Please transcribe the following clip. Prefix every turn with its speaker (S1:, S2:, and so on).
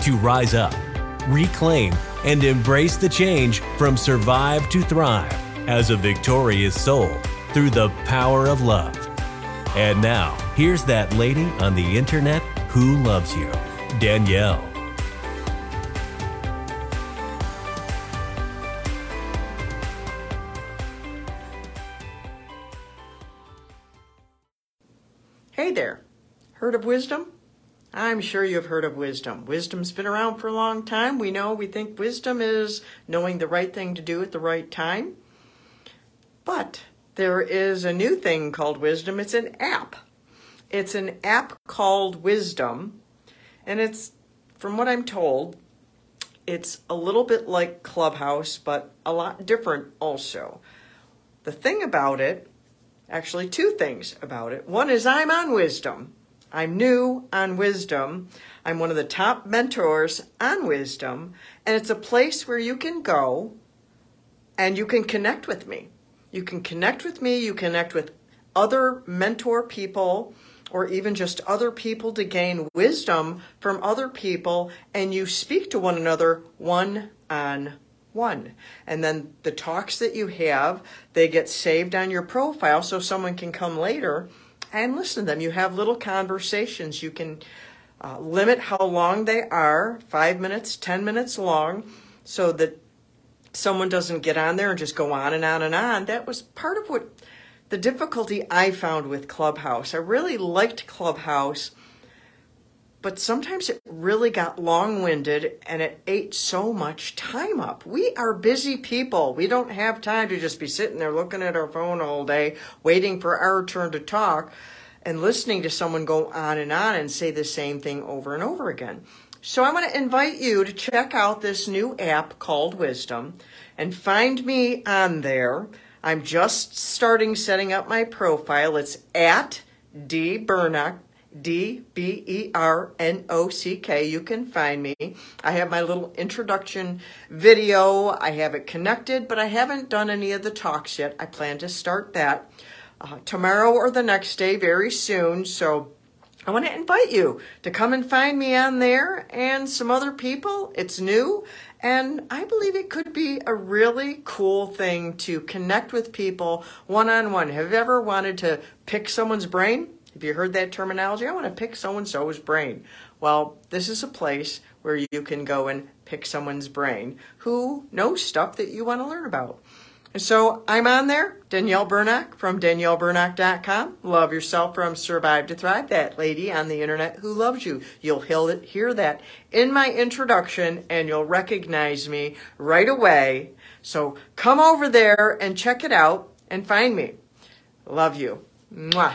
S1: to rise up, reclaim, and embrace the change from survive to thrive as a victorious soul through the power of love. And now, here's that lady on the internet who loves you, Danielle.
S2: Hey there. Heard of wisdom? I'm sure you've heard of wisdom. Wisdom's been around for a long time. We know we think wisdom is knowing the right thing to do at the right time. But there is a new thing called wisdom. It's an app. It's an app called Wisdom. And it's, from what I'm told, it's a little bit like Clubhouse, but a lot different also. The thing about it, actually, two things about it. One is I'm on Wisdom. I'm new on Wisdom. I'm one of the top mentors on Wisdom, and it's a place where you can go and you can connect with me. You can connect with me, you connect with other mentor people, or even just other people to gain wisdom from other people, and you speak to one another one on one. And then the talks that you have, they get saved on your profile so someone can come later and listen to them. You have little conversations. You can uh, limit how long they are five minutes, 10 minutes long, so that someone doesn't get on there and just go on and on and on. That was part of what the difficulty I found with Clubhouse. I really liked Clubhouse, but sometimes it really got long winded and it ate so much time up. We are busy people. We don't have time to just be sitting there looking at our phone all day, waiting for our turn to talk and listening to someone go on and on and say the same thing over and over again. So I want to invite you to check out this new app called Wisdom and find me on there. I'm just starting setting up my profile. It's at D Bernock, D B E R N O C K. You can find me. I have my little introduction video. I have it connected, but I haven't done any of the talks yet. I plan to start that uh, tomorrow or the next day very soon. So I want to invite you to come and find me on there and some other people. It's new, and I believe it could be a really cool thing to connect with people one on one. Have you ever wanted to pick someone's brain? Have you heard that terminology? I want to pick so and so's brain. Well, this is a place where you can go and pick someone's brain who knows stuff that you want to learn about. And so I'm on there, Danielle Bernock from DanielleBernock.com. Love yourself from Survive to Thrive, that lady on the internet who loves you. You'll hear that in my introduction and you'll recognize me right away. So come over there and check it out and find me. Love you. Mwah.